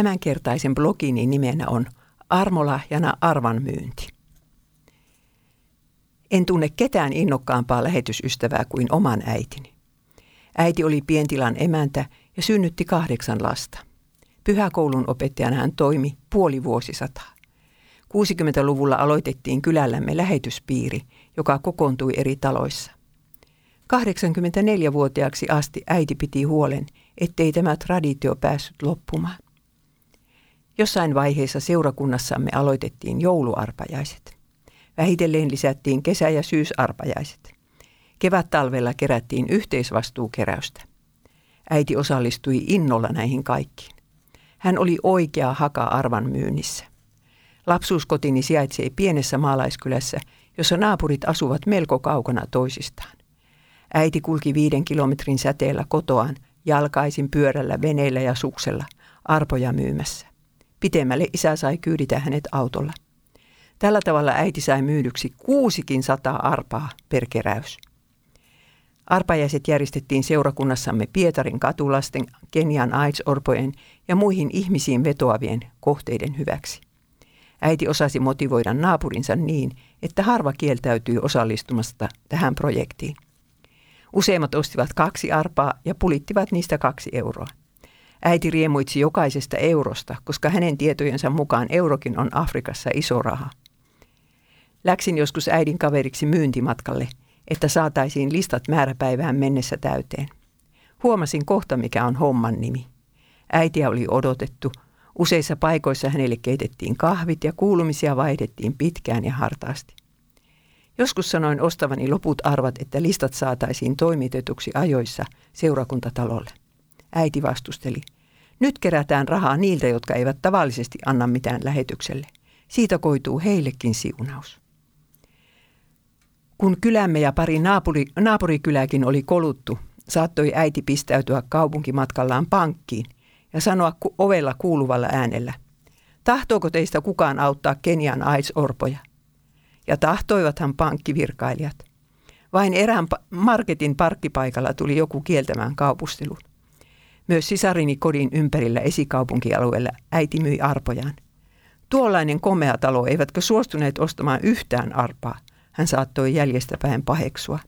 Tämänkertaisen blogini nimenä on Armolahjana arvan myynti. En tunne ketään innokkaampaa lähetysystävää kuin oman äitini. Äiti oli pientilan emäntä ja synnytti kahdeksan lasta. Pyhäkoulun opettajana hän toimi puoli vuosisataa. 60-luvulla aloitettiin kylällämme lähetyspiiri, joka kokoontui eri taloissa. 84-vuotiaaksi asti äiti piti huolen, ettei tämä traditio päässyt loppumaan. Jossain vaiheessa seurakunnassamme aloitettiin jouluarpajaiset. Vähitellen lisättiin kesä- ja syysarpajaiset. Kevät-talvella kerättiin yhteisvastuukeräystä. Äiti osallistui innolla näihin kaikkiin. Hän oli oikea haka arvan myynnissä. Lapsuuskotini sijaitsee pienessä maalaiskylässä, jossa naapurit asuvat melko kaukana toisistaan. Äiti kulki viiden kilometrin säteellä kotoaan, jalkaisin pyörällä, veneellä ja suksella, arpoja myymässä. Pitemmälle isä sai kyyditä hänet autolla. Tällä tavalla äiti sai myydyksi kuusikin sataa arpaa per keräys. Arpajaiset järjestettiin seurakunnassamme Pietarin katulasten, Kenian AIDS-orpojen ja muihin ihmisiin vetoavien kohteiden hyväksi. Äiti osasi motivoida naapurinsa niin, että harva kieltäytyi osallistumasta tähän projektiin. Useimmat ostivat kaksi arpaa ja pulittivat niistä kaksi euroa. Äiti riemuitsi jokaisesta eurosta, koska hänen tietojensa mukaan eurokin on Afrikassa iso raha. Läksin joskus äidin kaveriksi myyntimatkalle, että saataisiin listat määräpäivään mennessä täyteen. Huomasin kohta, mikä on homman nimi. Äitiä oli odotettu. Useissa paikoissa hänelle keitettiin kahvit ja kuulumisia vaihdettiin pitkään ja hartaasti. Joskus sanoin ostavani loput arvat, että listat saataisiin toimitetuksi ajoissa seurakuntatalolle. Äiti vastusteli. Nyt kerätään rahaa niiltä, jotka eivät tavallisesti anna mitään lähetykselle. Siitä koituu heillekin siunaus. Kun kylämme ja pari naapuri, naapurikyläkin oli koluttu, saattoi äiti pistäytyä kaupunkimatkallaan pankkiin ja sanoa ovella kuuluvalla äänellä, tahtooko teistä kukaan auttaa Kenian AIDS-orpoja? Ja tahtoivathan pankkivirkailijat. Vain erään marketin parkkipaikalla tuli joku kieltämään kaupustelun. Myös sisarini kodin ympärillä esikaupunkialueella äiti myi arpojaan. Tuollainen komea talo eivätkö suostuneet ostamaan yhtään arpaa. Hän saattoi jäljestäpäin paheksua.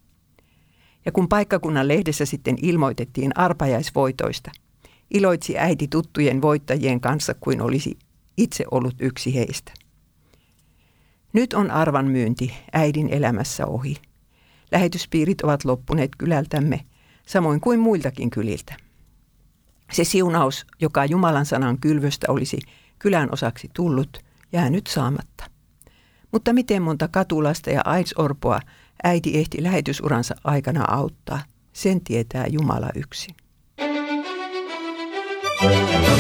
Ja kun paikkakunnan lehdessä sitten ilmoitettiin arpajaisvoitoista, iloitsi äiti tuttujen voittajien kanssa kuin olisi itse ollut yksi heistä. Nyt on arvan myynti äidin elämässä ohi. Lähetyspiirit ovat loppuneet kylältämme, samoin kuin muiltakin kyliltä. Se siunaus, joka Jumalan sanan kylvöstä olisi kylän osaksi tullut, jää nyt saamatta. Mutta miten monta katulasta ja aidsorpoa äiti ehti lähetysuransa aikana auttaa, sen tietää Jumala yksin. Thank you.